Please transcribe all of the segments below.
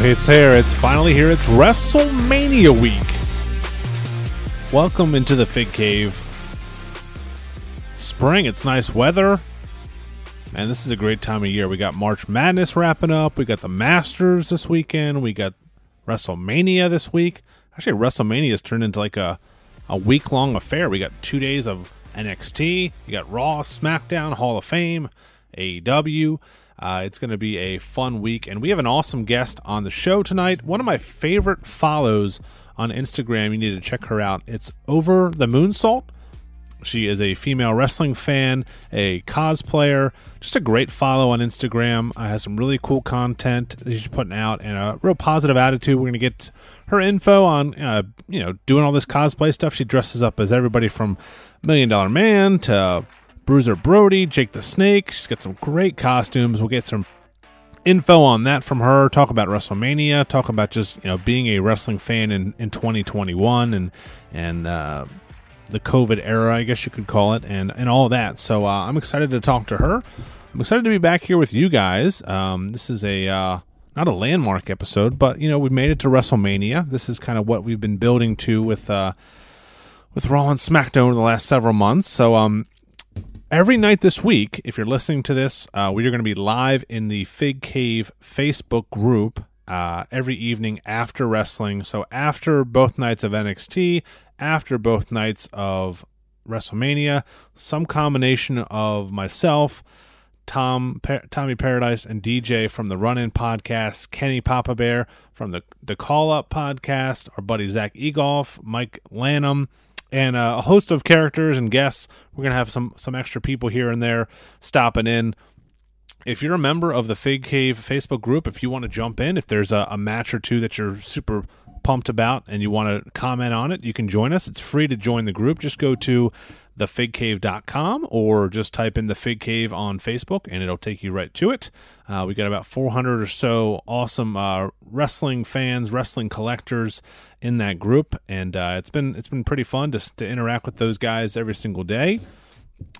It's here. It's finally here. It's WrestleMania week. Welcome into the Fig Cave. Spring, it's nice weather. And this is a great time of year. We got March Madness wrapping up. We got the Masters this weekend. We got WrestleMania this week. Actually, WrestleMania has turned into like a, a week long affair. We got two days of NXT. You got Raw, SmackDown, Hall of Fame, AEW. Uh, it's going to be a fun week, and we have an awesome guest on the show tonight. One of my favorite follows on Instagram. You need to check her out. It's Over the Moonsault. She is a female wrestling fan, a cosplayer, just a great follow on Instagram. Uh, has some really cool content that she's putting out, and a real positive attitude. We're going to get her info on, uh, you know, doing all this cosplay stuff. She dresses up as everybody from Million Dollar Man to Bruiser Brody, Jake the Snake. She's got some great costumes. We'll get some info on that from her. Talk about WrestleMania. Talk about just you know being a wrestling fan in, in 2021 and and uh, the COVID era, I guess you could call it, and and all that. So uh, I'm excited to talk to her. I'm excited to be back here with you guys. Um, this is a uh, not a landmark episode, but you know we made it to WrestleMania. This is kind of what we've been building to with uh, with Raw and SmackDown over the last several months. So um, every night this week, if you're listening to this, uh, we are going to be live in the Fig Cave Facebook group uh, every evening after wrestling. So after both nights of NXT, after both nights of WrestleMania, some combination of myself, Tom, pa- Tommy Paradise, and DJ from the Run In podcast, Kenny Papa Bear from the the Call Up podcast, our buddy Zach Egolf, Mike Lanham and uh, a host of characters and guests. We're gonna have some some extra people here and there stopping in. If you're a member of the Fig Cave Facebook group, if you want to jump in, if there's a, a match or two that you're super pumped about and you want to comment on it, you can join us. It's free to join the group. Just go to thefigcave.com or just type in the Fig Cave on Facebook and it'll take you right to it. Uh, we got about 400 or so awesome uh, wrestling fans, wrestling collectors in that group, and uh, it's been it's been pretty fun to to interact with those guys every single day.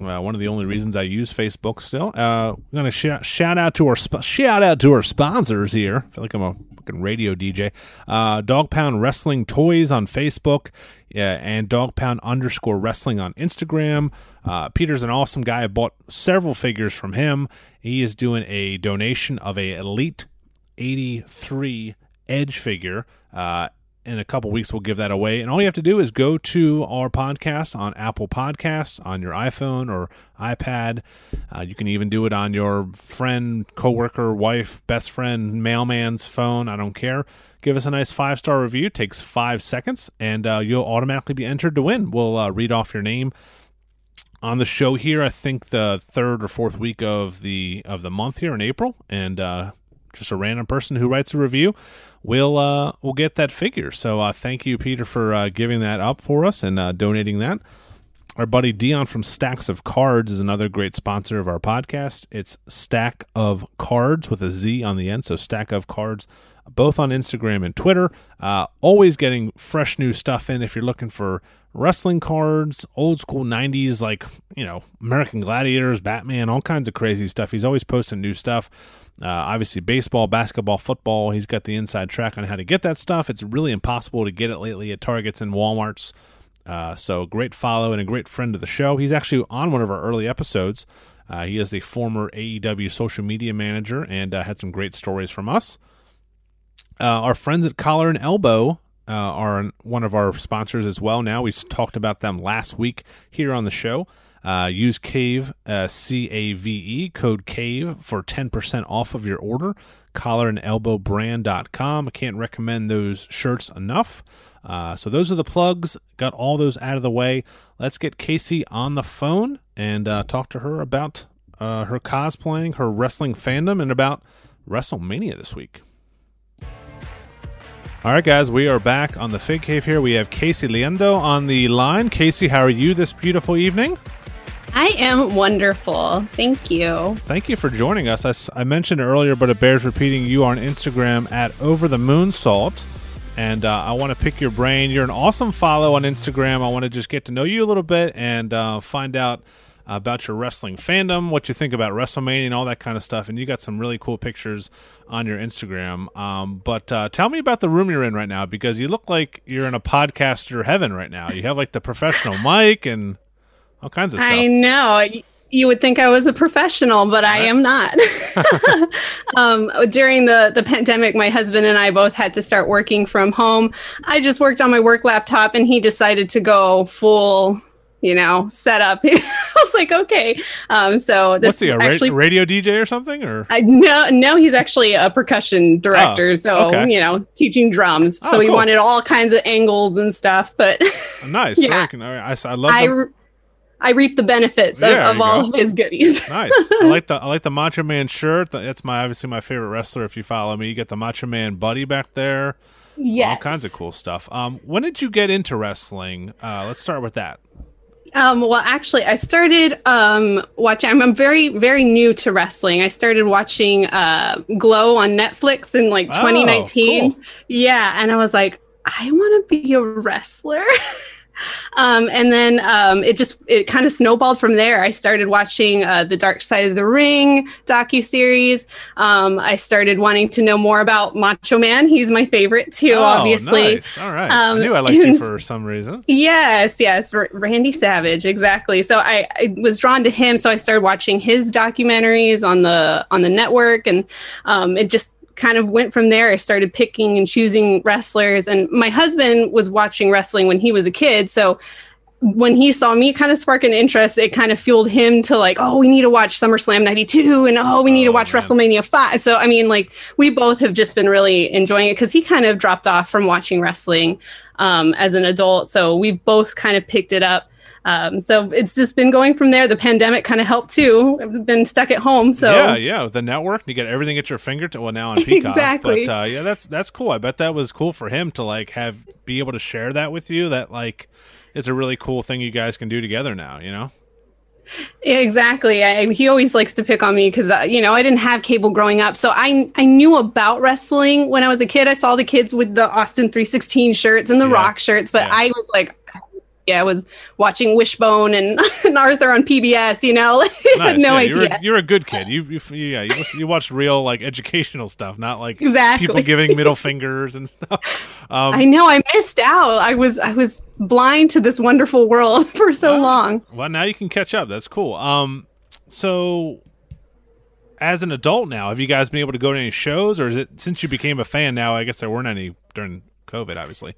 Uh, one of the only reasons I use Facebook still. Uh, I'm gonna sh- shout out to our sp- shout out to our sponsors here. I feel like I'm a fucking radio DJ. Uh, Dog Pound Wrestling Toys on Facebook, yeah, and Dog Pound underscore Wrestling on Instagram. Uh, Peter's an awesome guy. I bought several figures from him. He is doing a donation of a Elite 83 Edge figure. Uh, in a couple weeks we'll give that away. And all you have to do is go to our podcast on apple podcasts on your iphone or ipad. Uh, you can even do it on your friend coworker wife best friend mailman's phone. I don't care. Give us a nice five star review. It takes five seconds and uh, you'll automatically be entered to win. We'll uh, read off your name. On the show here i think the third or fourth week of the of the month here in april and uh, just a random person who writes a review we'll uh, we'll get that figure. So uh, thank you, Peter, for uh, giving that up for us and uh, donating that. Our buddy Dion from Stacks of Cards is another great sponsor of our podcast. It's Stack of Cards with a Z on the end, so Stack of Cards, both on Instagram and Twitter. Uh, always getting fresh new stuff in if you're looking for wrestling cards, old school 90s, like, you know, American Gladiators, Batman, all kinds of crazy stuff. He's always posting new stuff. Uh, obviously, baseball, basketball, football. He's got the inside track on how to get that stuff. It's really impossible to get it lately at Targets and WalMarts. Uh, so, great follow and a great friend of the show. He's actually on one of our early episodes. Uh, he is the former AEW social media manager and uh, had some great stories from us. Uh, our friends at Collar and Elbow uh, are one of our sponsors as well. Now we've talked about them last week here on the show. Uh, use CAVE, uh, C A V E, code CAVE for 10% off of your order. Collar and elbow brand.com. I can't recommend those shirts enough. Uh, so those are the plugs. Got all those out of the way. Let's get Kaycee on the phone and uh, talk to her about uh, her cosplaying, her wrestling fandom, and about WrestleMania this week. All right, guys, we are back on the Fig Cave here. We have Kaycee Liendo on the line. Kaycee, how are you this beautiful evening? I am wonderful. Thank you. Thank you for joining us. I, I mentioned earlier, but it bears repeating you are on Instagram at Over the Moonsault. And uh, I want to pick your brain. You're an awesome follow on Instagram. I want to just get to know you a little bit and uh, find out about your wrestling fandom, what you think about WrestleMania, and all that kind of stuff. And you got some really cool pictures on your Instagram. Um, but uh, tell me about the room you're in right now because you look like you're in a podcaster heaven right now. You have like the professional mic and all kinds of stuff. I know. You would think I was a professional, but I am not. um, during the, the pandemic, my husband and I both had to start working from home. I just worked on my work laptop and he decided to go full you know, set up. I was like, okay. Um, so this What's he, a actually, radio DJ or something? Or I, no, no, he's actually a percussion director. Oh, so okay. you know, teaching drums. Oh, so he cool. wanted all kinds of angles and stuff. But nice. yeah, I, I, love. I reap the benefits of, of all go. of his goodies. nice. I like the I like the Macho Man shirt. That's my obviously my favorite wrestler. If you follow me, you get the Macho Man buddy back there. Yeah, all kinds of cool stuff. Um, when did you get into wrestling? Uh, let's start with that. Um, well, actually, I started um, watching. I'm, I'm, very, very new to wrestling. I started watching uh, Glow on Netflix in like 2019. Oh, cool. Yeah, and I was like, I want to be a wrestler. Um, and then um, it just it kind of snowballed from there. I started watching uh, the Dark Side of the Ring docu series. Um, I started wanting to know more about Macho Man. He's my favorite too, oh, obviously. Nice. All right, I knew I liked you for some reason. Yes, yes, R- Randy Savage, exactly. So I, I, was drawn to him, so I started watching his documentaries on the on the network, and um, it just kind of went from there. I started picking and choosing wrestlers. And my husband was watching wrestling when he was a kid. So when he saw me kind of spark an interest, it kind of fueled him to like, oh, we need to watch SummerSlam 92 and oh, we need to oh, watch man. WrestleMania 5. So, I mean, like, we both have just been really enjoying it because he kind of dropped off from watching wrestling um, as an adult. So, we both kind of picked it up. Um, so it's just been going from there. The pandemic kind of helped too. I've been stuck at home, so yeah, yeah. The network, you get everything at your fingertips. Well, now on Peacock, exactly. But uh, yeah, that's that's cool. I bet that was cool for him to like have be able to share that with you. That like is a really cool thing you guys can do together now. You know. Exactly. I, he always likes to pick on me because uh, you know I didn't have cable growing up, so I I knew about wrestling when I was a kid. I saw the kids with the Austin 316 shirts and the yeah. Rock shirts, but yeah. I was like, I was watching Wishbone and, and Arthur on PBS. You know, nice. had no yeah, idea. You're a, you're a, good kid. You, you yeah, you, you watch real like educational stuff, not like exactly. people giving middle fingers and stuff. Um, I know. I missed out. I was I was blind to this wonderful world for so well, long. Well, now you can catch up. That's cool. Um, so as an adult now, have you guys been able to go to any shows, or is it since you became a fan now? I guess there weren't any during COVID, obviously.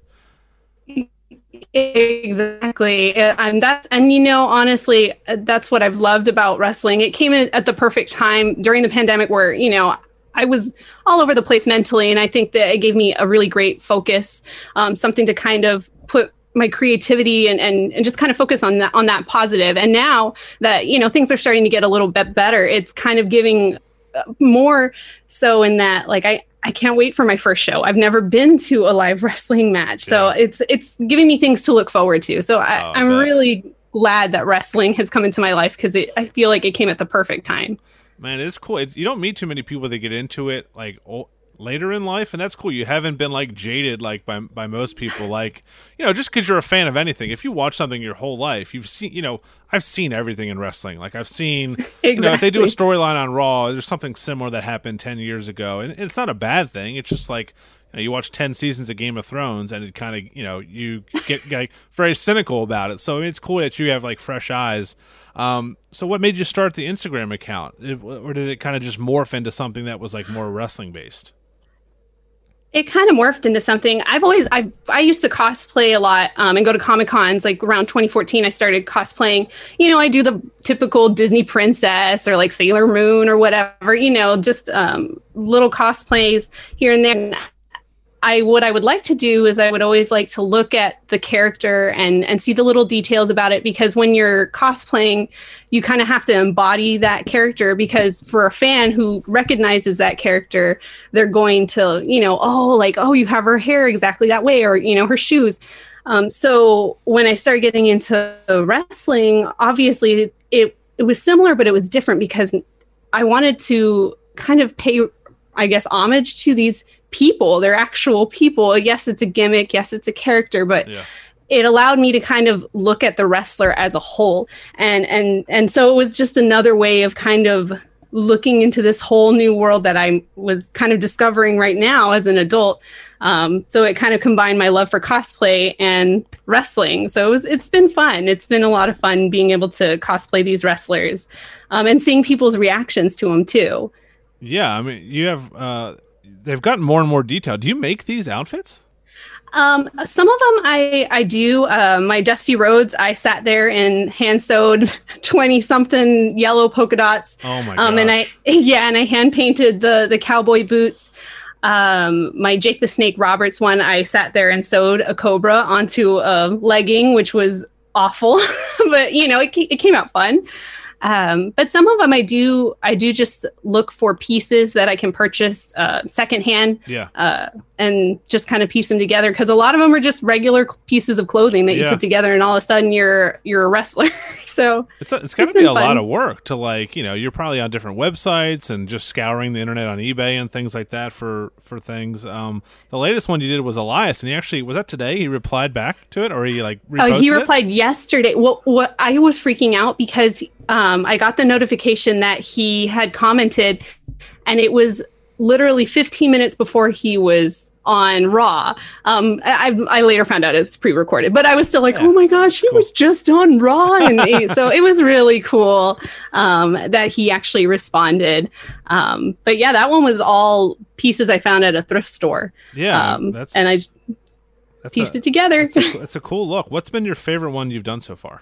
Exactly. And that's, and you know, honestly, that's what I've loved about wrestling. It came in at the perfect time during the pandemic where, you know, I was all over the place mentally. And I think that it gave me a really great focus, um, something to kind of put my creativity and, and and just kind of focus on that on that positive. and now that you know things are starting to get a little bit better it's kind of giving uh, more so in that like i I can't wait for my first show. I've never been to a live wrestling match, so it's it's giving me things to look forward to. So I, oh, I'm really glad that wrestling has come into my life because I feel like it came at the perfect time. Man, it's cool. It's, you don't meet too many people that get into it like later in life, and that's cool. You haven't been like jaded like by by most people. Like you know, just because you're a fan of anything, if you watch something your whole life, you've seen. You know, I've seen everything in wrestling. Like I've seen. Exactly. You know, if they do a storyline on Raw, there's something similar that happened ten years ago, and it's not a bad thing. It's just like. You, know, you watch 10 seasons of Game of Thrones and it kind of, you know, you get like very cynical about it. So I mean, it's cool that you have like fresh eyes. Um, so what made you start the Instagram account? It, or did it kind of just morph into something that was like more wrestling based? It kind of morphed into something. I've always i i used to cosplay a lot um, and go to comic cons like around 2014 i started cosplaying you know i do the typical disney princess or like sailor moon or whatever you know just um, little cosplays here and there I what I would like to do is I would always like to look at the character and and see the little details about it because when you're cosplaying, you kind of have to embody that character because for a fan who recognizes that character, they're going to you know oh like oh you have her hair exactly that way or you know her shoes. Um, so when I started getting into wrestling, obviously it it was similar, but it was different because I wanted to kind of pay I guess homage to these people they're actual people. Yes it's a gimmick. Yes it's a character but yeah. it allowed me to kind of look at the wrestler as a whole. And and and so it was just another way of kind of looking into this whole new world that i was kind of discovering right now as an adult. Um, so it kind of combined my love for cosplay and wrestling. So it was it's been fun. It's been a lot of fun being able to cosplay these wrestlers um, and seeing people's reactions to them too. Yeah, I mean, you have uh they've gotten more and more detailed. Do you make these outfits? Um, some of them I I do. Uh, my Dusty Rhodes, I sat there and hand sewed twenty something yellow polka dots. Oh my Um, and I yeah, and I hand painted the the cowboy boots. Um, my Jake the Snake Roberts one, I sat there and sewed a cobra onto a legging, which was awful, but you know it it came out fun. Um, but some of them I do I do just look for pieces that I can purchase uh, secondhand Yeah. uh, and just kind of piece them together because a lot of them are just regular pieces of clothing that you Yeah. put together and all of a sudden you're you're a wrestler so It's a, it's got to be a lot of work to like you know you're probably on different websites and just scouring the internet on eBay and things like that for for things. Um, the latest one you did was Elias, and he actually was that today. He replied back to it, or he like oh he reposted it? replied yesterday what what i was freaking out because um, i got the notification that he had commented and it was literally 15 minutes before he was on raw um, I, I later found out it was pre-recorded but i was still like Yeah. oh my gosh he Cool. was just on raw and he- so it was really cool um, that he actually responded um, but yeah that one was all pieces i found at a thrift store Yeah, um, that's and i that's pieced a, it together It's a, it's a cool look. What's been your favorite one you've done so far?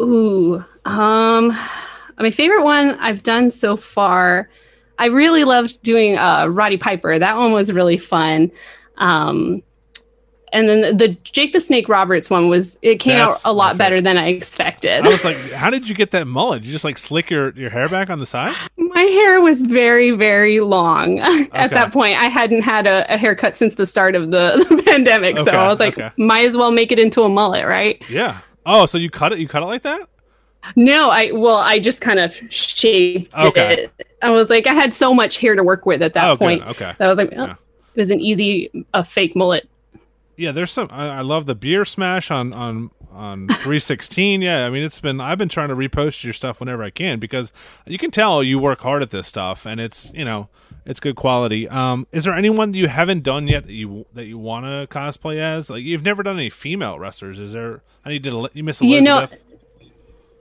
Ooh, um, my favorite one I've done so far. I really loved doing uh, Roddy Piper. That one was really fun. Um, and then the, Jake the Snake Roberts one was it came That's out a lot better than I expected. I was like, how did you get that mullet? Did you just like slick your, your hair back on the side? my hair was very very long at that point. I hadn't had a, a haircut since the start of the, the pandemic, so I was like, okay. might as well make it into a mullet, right? Yeah. Oh, so you cut it? You cut it like that? No, I well, I just kind of shaved Okay. it. I was like, I had so much hair to work with at that oh, point. good. Okay. That was like, oh, Yeah. it was an easy, a fake mullet. Yeah, there's some. I, I love the beer smash on on on 316. yeah, I mean it's been. I've been trying to repost your stuff whenever I can because you can tell you work hard at this stuff and it's you know it's good quality. Um, is there anyone that you haven't done yet that you that you want to cosplay as? Like you've never done any female wrestlers. Is there? I need to let you miss You know, Elizabeth.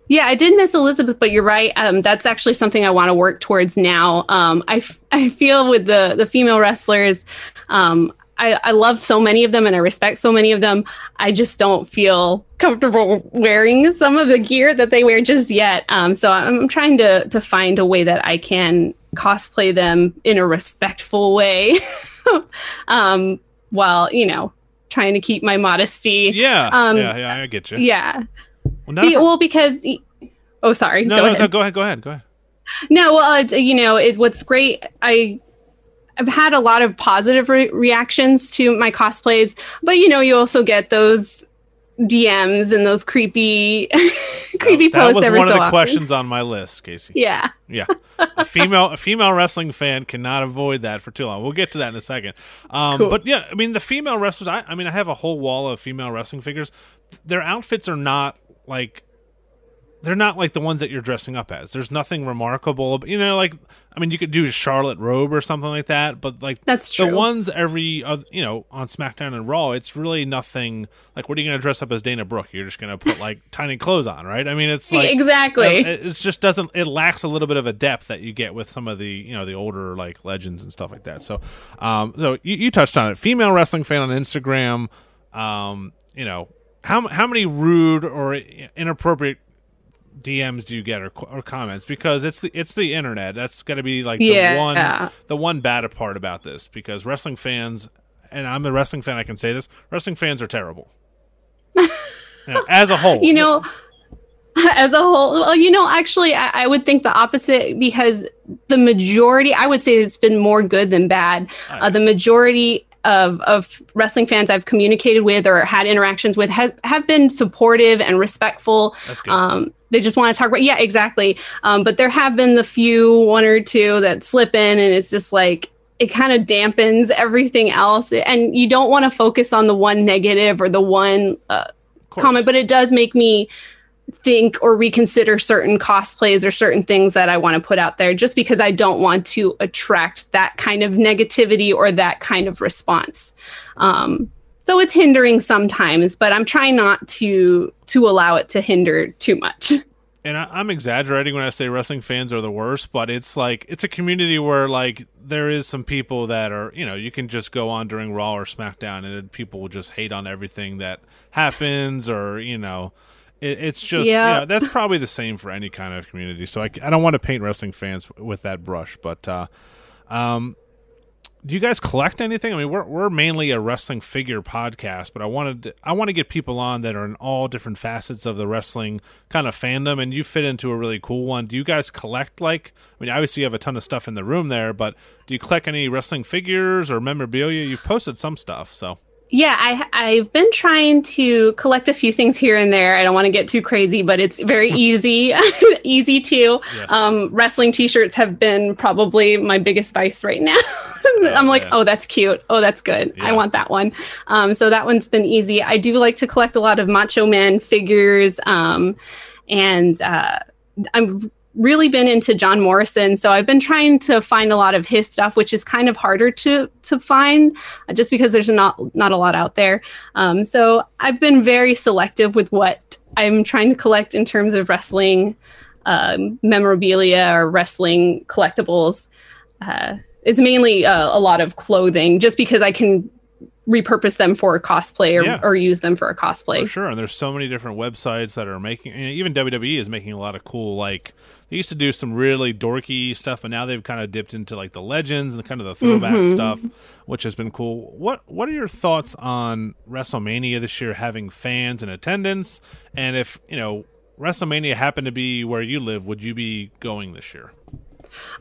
Yeah, I did miss Elizabeth, but you're right. Um, that's actually something I want to work towards now. Um, I, f- I feel with the the female wrestlers, um, I, I love so many of them and I respect so many of them. I just don't feel comfortable wearing some of the gear that they wear just yet. Um, so I'm, trying to to find a way that I can cosplay them in a respectful way, um, while you know trying to keep my modesty. yeah, um, yeah, yeah. I get you. Yeah. Well, Be- well, because oh, sorry. no, go no, ahead. so go ahead. Go ahead. Go ahead. No, well, it's, you know, it, what's great, I I've had a lot of positive re- reactions to my cosplays, but you know, you also get those DMs and those creepy, creepy that posts was every one so of the often. questions on my list, Kaycee. Yeah. Yeah, a female a female wrestling fan cannot avoid that for too long. We'll get to that in a second. Um, Cool. But yeah, I mean the female wrestlers. I, I mean I have a whole wall of female wrestling figures. Their outfits are not like they're not like the ones that you're dressing up as. There's nothing remarkable. ab- You know, like I mean, you could do a Charlotte robe or something like that, but like That's true. the ones every you know on SmackDown and Raw, it's really nothing. Like, what are you going to dress up as Dana Brooke? You're just going to put like tiny clothes on, right? I mean, it's like exactly. it it just doesn't. It lacks a little bit of a depth that you get with some of the you know the older like legends and stuff like that. So, um, so you, you touched on it. Female wrestling fan on Instagram. Um, you know how how many rude or inappropriate DMs do you get or, or comments because it's the it's the internet. that's going to be like the Yeah. one the one bad part about this because wrestling fans and I'm a wrestling fan. I can say this: wrestling fans are terrible. You know, as a whole, you know as a whole well you know actually I, I would think the opposite because the majority i would say it's been more good than bad uh, the majority of, of wrestling fans i've communicated with or had interactions with has, have been supportive and respectful. That's good. um, they just want to talk about yeah exactly. Um, but there have been the few one or two that slip in and it's just like it kind of dampens everything else. And you don't want to focus on the one negative or the one uh, comment but it does make me think or reconsider certain cosplays or certain things that I want to put out there just because I don't want to attract that kind of negativity or that kind of response. Um, so it's hindering sometimes, but I'm trying not to to allow it to hinder too much. And I, I'm exaggerating when I say wrestling fans are the worst, but it's like it's a community where like there is some people that are you know you can just go on during Raw or SmackDown and people will just hate on everything that happens or you know it, it's just yeah. that's probably the same for any kind of community. So I, I don't want to paint wrestling fans with that brush, but uh, um, do you guys collect anything? I mean, we're we're mainly a wrestling figure podcast, but I wanted to, I want to get people on that are in all different facets of the wrestling kind of fandom, and you fit into a really cool one. Do you guys collect like? I mean, obviously you have a ton of stuff in the room there, but do you collect any wrestling figures or memorabilia? You've posted some stuff, so yeah, I, I've been trying to collect a few things here and there. I don't want to get too crazy, but it's very easy, easy to. Yes. Um, wrestling T-shirts have been probably my biggest vice right now. oh, I'm like, oh, that's cute. Oh, that's good. Yeah. I want that one. Um, so that one's been easy. I do like to collect a lot of Macho Man figures, um, and uh, I'm really been into John Morrison, so I've been trying to find a lot of his stuff, which is kind of harder to to find, uh, just because there's not not a lot out there. Um, so I've been very selective with what I'm trying to collect in terms of wrestling um, memorabilia or wrestling collectibles. Uh, it's mainly uh, a lot of clothing, just because I can repurpose them for a cosplay or, yeah. or use them for a cosplay. For sure. And there's so many different websites that are making, even WWE is making a lot of cool, like, they used to do some really dorky stuff, but now they've kind of dipped into like the legends and kind of the throwback mm-hmm. stuff, which has been cool. What What are your thoughts on WrestleMania this year having fans in attendance? And if, you know, WrestleMania happened to be where you live, would you be going this year?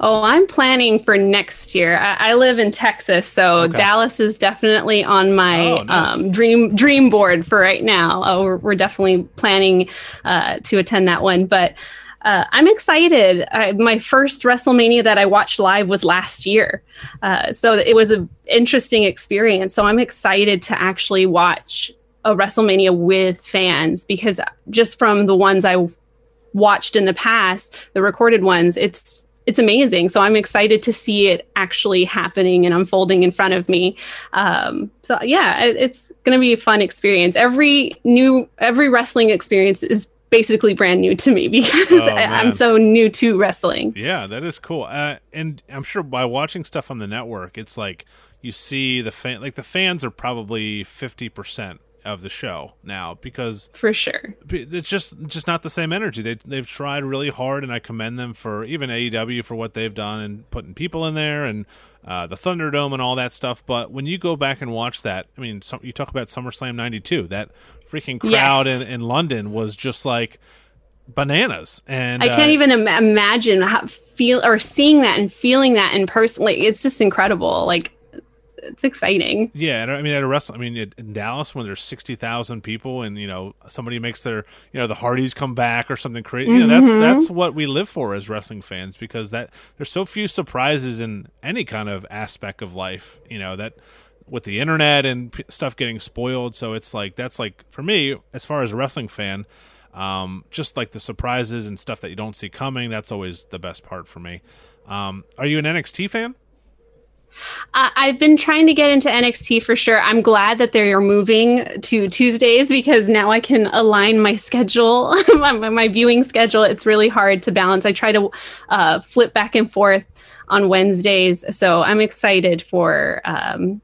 Oh, I'm planning for next year. I, I live in Texas, so okay. Dallas is definitely on my oh, nice. um, dream dream board for right now. Oh, we're, we're definitely planning uh, to attend that one, but. Uh, I'm excited. I, my first WrestleMania that I watched live was last year, uh, so it was an interesting experience. So I'm excited to actually watch a WrestleMania with fans because just from the ones I watched in the past, the recorded ones, it's it's amazing. So I'm excited to see it actually happening and unfolding in front of me. Um, so yeah, it, it's going to be a fun experience. Every new, every wrestling experience is basically brand new to me because oh, I, am so new to wrestling. Yeah, that is cool. Uh, and I'm sure by watching stuff on the network, it's like you see the fan, like the fans are probably 50% of the show now because for sure it's just just not the same energy. They they've tried really hard, and I commend them for even AEW for what they've done and putting people in there and uh, the Thunderdome and all that stuff. But when you go back and watch that, I mean, some, you talk about SummerSlam '92, that freaking crowd yes. in in London was just like bananas and i can't uh, even Im- imagine how feel or seeing that and feeling that in person like it's just incredible like it's exciting. Yeah, I mean at a wrestling, I mean in Dallas when there's sixty thousand people and you know somebody makes their you know the Hardys come back or something crazy. Mm-hmm. You know, that's mm-hmm. that's what we live for as wrestling fans because that there's so few surprises in any kind of aspect of life. You know that with the internet and p- stuff getting spoiled. So it's like that's like for me as far as a wrestling fan. Um, just like the surprises and stuff that you don't see coming, that's always the best part for me. Um, are you an NXT fan? Uh, I've been trying to get into NXT for sure. I'm glad that they are moving to Tuesdays because now I can align my schedule, my, my, viewing schedule. It's really hard to balance. I try to uh, flip back and forth on Wednesdays, so I'm excited for um,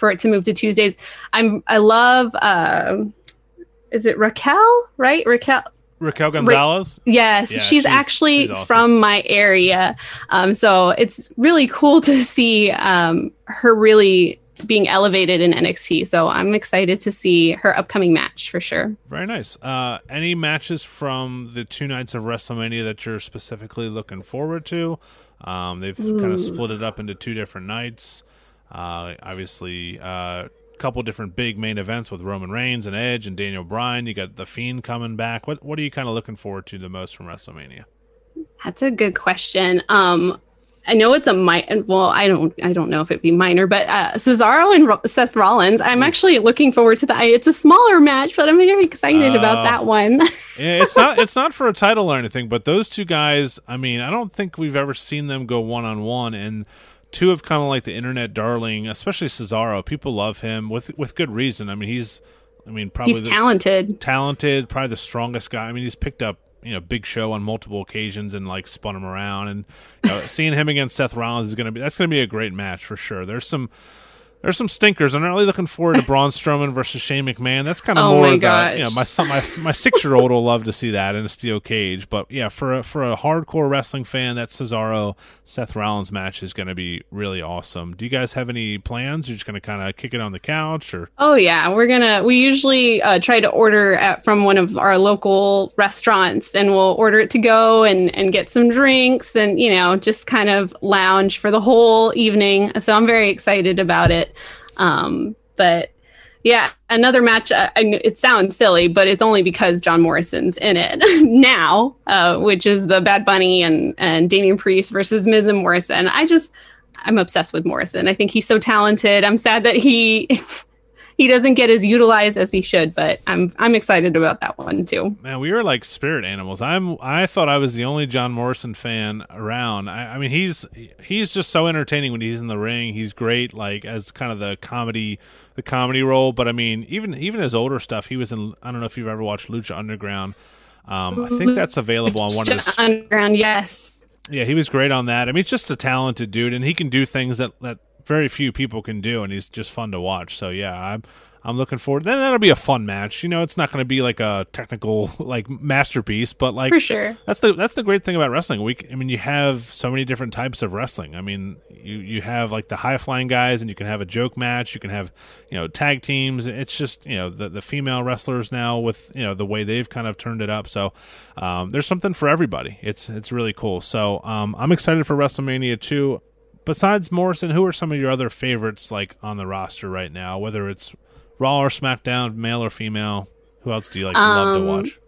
for it to move to Tuesdays. I'm I love. Uh, is it Raquel? Right, Raquel. Raquel Gonzalez? Ra- yes, yeah, she's, she's, actually she's awesome. from my area. Um, so it's really cool to see um, her really being elevated in NXT. So I'm excited to see her upcoming match for sure. Very nice. Uh, any matches from the two nights of WrestleMania that you're specifically looking forward to? Um, they've kind of split it up into two different nights. Uh, obviously, uh, couple different big main events with Roman Reigns and Edge and Daniel Bryan. You got the Fiend coming back. What what are you kind of looking forward to the most from WrestleMania? That's a good question. Um, I know it's a minor. Well, I don't. I don't know if it'd be minor, but uh, Cesaro and Ro- Seth Rollins. I'm actually looking forward to that. It's a smaller match, but I'm very excited uh, about oh. that one. yeah, it's not. It's not for a title or anything, but those two guys. I mean, I don't think we've ever seen them go one on one, and two of kind of like the internet darling, especially Cesaro. People love him with with good reason. I mean, he's. I mean, probably he's talented. Talented, probably the strongest guy. I mean, he's picked up you know Big Show on multiple occasions and like spun him around and you know, seeing him against Seth Rollins is gonna be that's gonna be a great match for sure. There's some there's some stinkers. I'm not really looking forward to Braun Strowman versus Shane McMahon. That's kind of oh more of the, you know my son, my my six year old will love to see that in a steel cage. But yeah, for a, for a hardcore wrestling fan, that Cesaro Seth Rollins match is going to be really awesome. Do you guys have any plans? You're just going to kind of kick it on the couch, or? Oh yeah, we're gonna. We usually uh, try to order at, from one of our local restaurants, and we'll order it to go and and get some drinks, and you know just kind of lounge for the whole evening. So I'm very excited about it. Um, but yeah, another match. Uh, it sounds silly, but it's only because John Morrison's in it now, uh, which is the Bad Bunny and and Damian Priest versus Miz and Morrison. I just I'm obsessed with Morrison. I think he's so talented. I'm sad that he he doesn't get as utilized as he should, but I'm I'm excited about that one too. Man, we were like spirit animals. I'm I thought I was the only John Morrison fan around. I, I mean, he's he's just so entertaining when he's in the ring. He's great, like as kind of the comedy the comedy role. But I mean, even even his older stuff, he was in. I don't know if you've ever watched Lucha Underground. Um, I think that's available on one of his Underground. Yes. Yeah, he was great on that. I mean, he's just a talented dude, and he can do things that that very few people can do, and he's just fun to watch. So yeah, I'm I'm looking forward. Then that'll be a fun match. You know, it's not going to be like a technical like masterpiece, but like for sure. That's the that's the great thing about wrestling. We I mean, you have so many different types of wrestling. I mean, you you have like the high flying guys, and you can have a joke match. You can have you know tag teams. It's just you know the the female wrestlers now with you know the way they've kind of turned it up. So um, there's something for everybody. It's it's really cool. So um, I'm excited for WrestleMania two besides Morrison, who are some of your other favorites like on the roster right now? Whether it's Raw or SmackDown, male or female, who else do you like um, love to um, watch?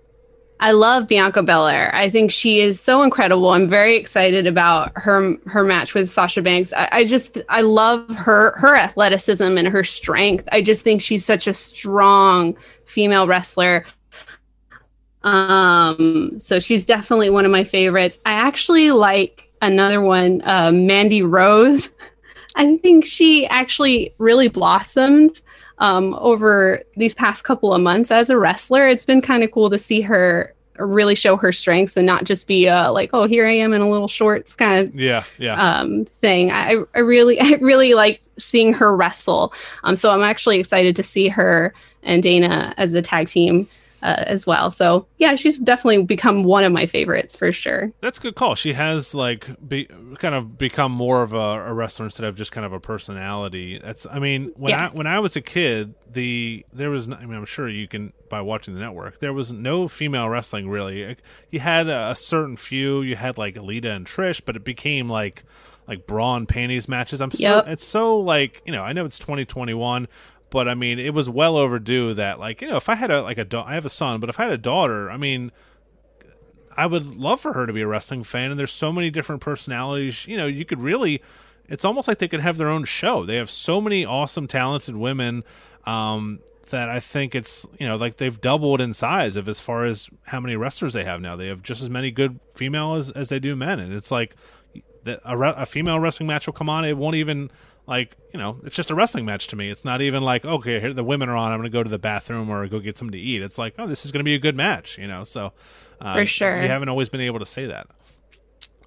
I love Bianca Belair. I think she is so incredible. I'm very excited about her her match with Sasha Banks. I, I just I love her her athleticism and her strength. I just think she's such a strong female wrestler. Um, so she's definitely one of my favorites. I actually like another one, uh, Mandy Rose. I think she actually really blossomed um, over these past couple of months as a wrestler. It's been kind of cool to see her really show her strengths and not just be uh, like, oh, here I am in a little shorts kind of yeah yeah um, thing. I, I really I really like seeing her wrestle. Um, so I'm actually excited to see her and Dana as the tag team uh, as well. So yeah, she's definitely become one of my favorites for sure. That's a good call. She has like be, kind of become more of a, a, wrestler instead of just kind of a personality. That's I mean when yes. I when I was a kid, the there was I mean I'm sure you can by watching the network there was no female wrestling really. You had a, a certain few. You had like Alita and Trish, but it became like like bra and panties matches. I'm yep. so it's so like you know I know it's 2021, but I mean, it was well overdue that like you know if I had a like a da- I have a son, but if I had a daughter, I mean, I would love for her to be a wrestling fan. And there's so many different personalities. You know, you could really. It's almost like they could have their own show. They have so many awesome, talented women um, that I think it's you know like they've doubled in size of as far as how many wrestlers they have now. They have just as many good female as, as they do men, and it's like a, a female wrestling match will come on. It won't even like you know it's just a wrestling match to me. It's not even like okay here the women are on i'm gonna go to the bathroom or go get something to eat. It's like oh this is gonna be a good match you know so uh, for sure. we haven't always been able to say that.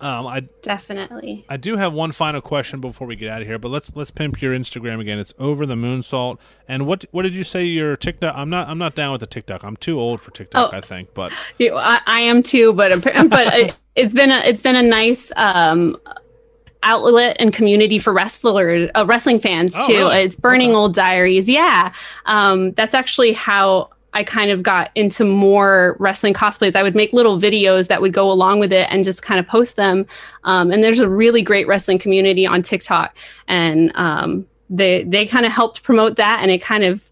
Um i definitely. I do have one final question before we get out of here but let's let's pimp your instagram again. It's over the moonsault. and what what did you say your tiktok i'm not i'm not down with the tiktok. I'm too old for tiktok oh, i think but I, I am too but but it, it's been a it's been a nice um outlet and community for wrestler uh, wrestling fans oh, too. Really? It's Burning okay. Old Diaries. Yeah, um, that's actually how I kind of got into more wrestling cosplays. I would make little videos that would go along with it and just kind of post them. Um, and there's a really great wrestling community on TikTok, and um, they they kind of helped promote that, and it kind of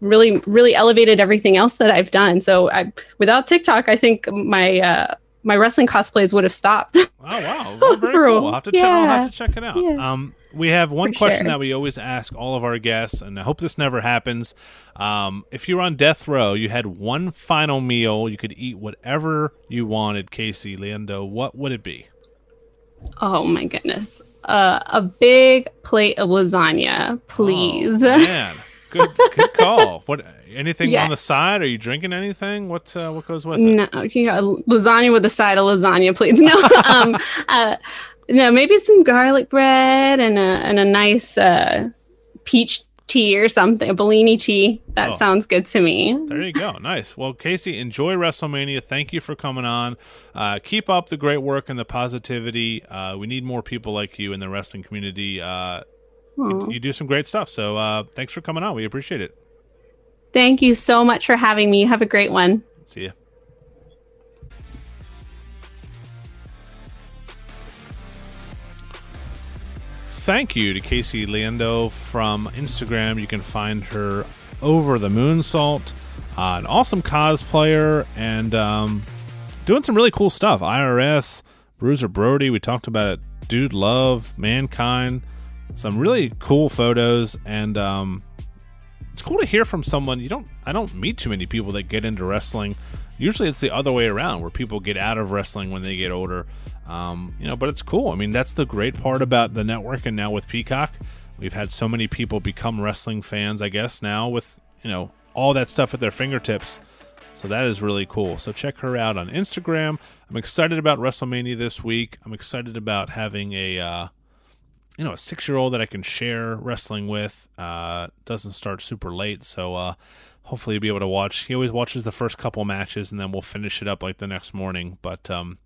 really really elevated everything else that I've done. So I, without TikTok, I think my uh, my wrestling cosplays would have stopped. oh wow, well, very cool. I'll have to check. I'll have to check it out. Yeah. Um, we have one For question sure. that we always ask all of our guests, and I hope this never happens. Um, if you're on death row, you had one final meal, you could eat whatever you wanted. Kaycee Liendo, what would it be? oh my goodness. Uh, a big plate of lasagna, please. Oh, man, good good call. What? Anything Yeah. on the side? Are you drinking anything? What's uh, what goes with it? No, you got lasagna with a side of lasagna, please. No, um, uh, no, maybe some garlic bread and a and a nice uh, peach tea or something, a Bellini tea. That Oh. sounds good to me. There you go. Nice. Well, Kaycee, enjoy WrestleMania. Thank you for coming on. Uh, keep up the great work and the positivity. Uh, we need more people like you in the wrestling community. Uh, you, you do some great stuff. So uh, thanks for coming on. We appreciate it. Thank you so much for having me. You have a great one. See ya. Thank you to Kaycee Liendo from Instagram. You can find her over the moonsault, uh, an awesome cosplayer, and um, doing some really cool stuff. IRS, Bruiser Brody, we talked about it. Dude Love, Mankind, some really cool photos, and um, it's cool to hear from someone. You don't i don't meet too many people that get into wrestling. Usually it's the other way around where people get out of wrestling when they get older. Um, you know but it's cool. I mean that's the great part about the network and now with peacock we've had so many people become wrestling fans i guess now with you know all that stuff at their fingertips. So that is really cool. So check her out on instagram. I'm excited about wrestlemania this week. I'm excited about having a uh, you know a six year old that I can share wrestling with. Uh, doesn't start super late, so uh, hopefully you'll be able to watch. He always watches the first couple matches, and then we'll finish it up like the next morning. But um,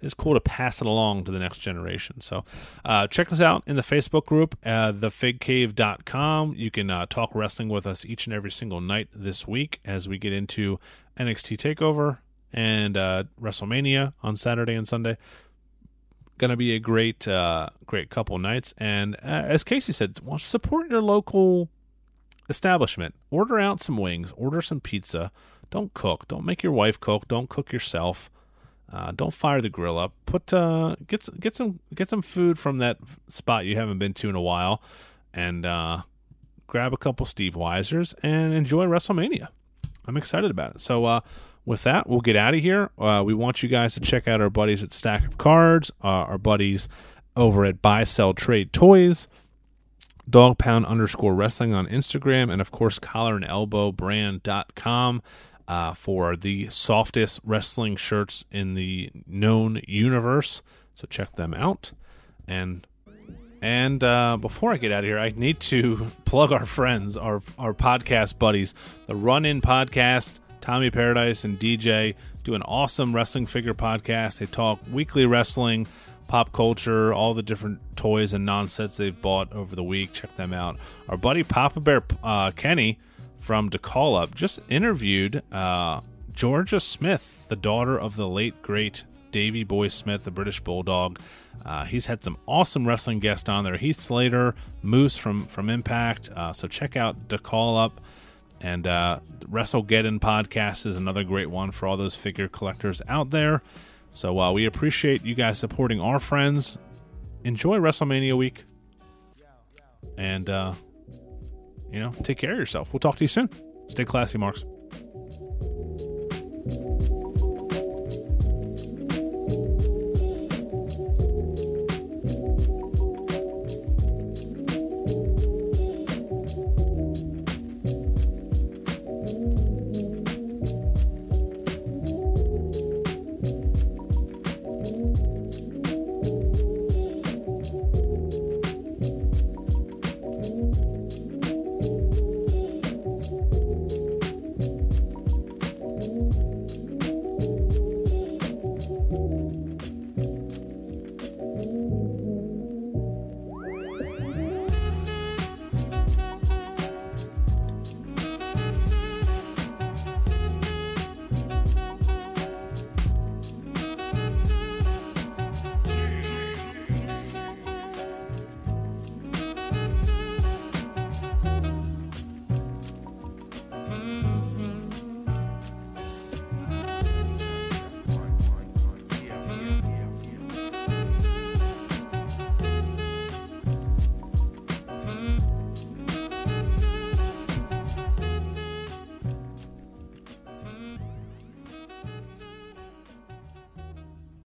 it's cool to pass it along to the next generation. So uh, check us out in the Facebook group, uh, thefigcave.com. You can uh, talk wrestling with us each and every single night this week as we get into NXT Takeover and uh, WrestleMania on Saturday and Sunday going to be a great uh, great couple nights. And uh, as Kaycee said well, support your local establishment. Order out some wings. Order some pizza. Don't cook. Don't make your wife cook. Don't cook yourself. Uh, don't fire the grill up. Put uh, get get some get some food from that spot you haven't been to in a while and uh, grab a couple steve weisers and enjoy wrestlemania. I'm excited about it. So uh, with that, we'll get out of here. Uh, we want you guys to check out our buddies at Stack of Cards, uh, our buddies over at Buy Sell Trade Toys, Dog Pound underscore Wrestling on Instagram, and of course, Collar and Elbow Brand.com uh, for the softest wrestling shirts in the known universe. So check them out. And and uh, before I get out of here, I need to plug our friends, our our podcast buddies, the Run In Podcast. Tommy Paradise and DJ do an awesome wrestling figure podcast. They talk weekly wrestling, pop culture, all the different toys and nonsense they've bought over the week. Check them out. Our buddy Papa Bear uh, Kenny from Da Call Up just interviewed uh, Georgia Smith, the daughter of the late great Davy Boy Smith, the British Bulldog. Uh, he's had some awesome wrestling guests on there. Heath Slater, Moose from from Impact. Uh, so check out Da Call Up. And uh, Wrestleggedon podcast is another great one for all those figure collectors out there. So uh, we appreciate you guys supporting our friends. Enjoy WrestleMania week. And, uh, you know, take care of yourself. We'll talk to you soon. Stay classy, Marks.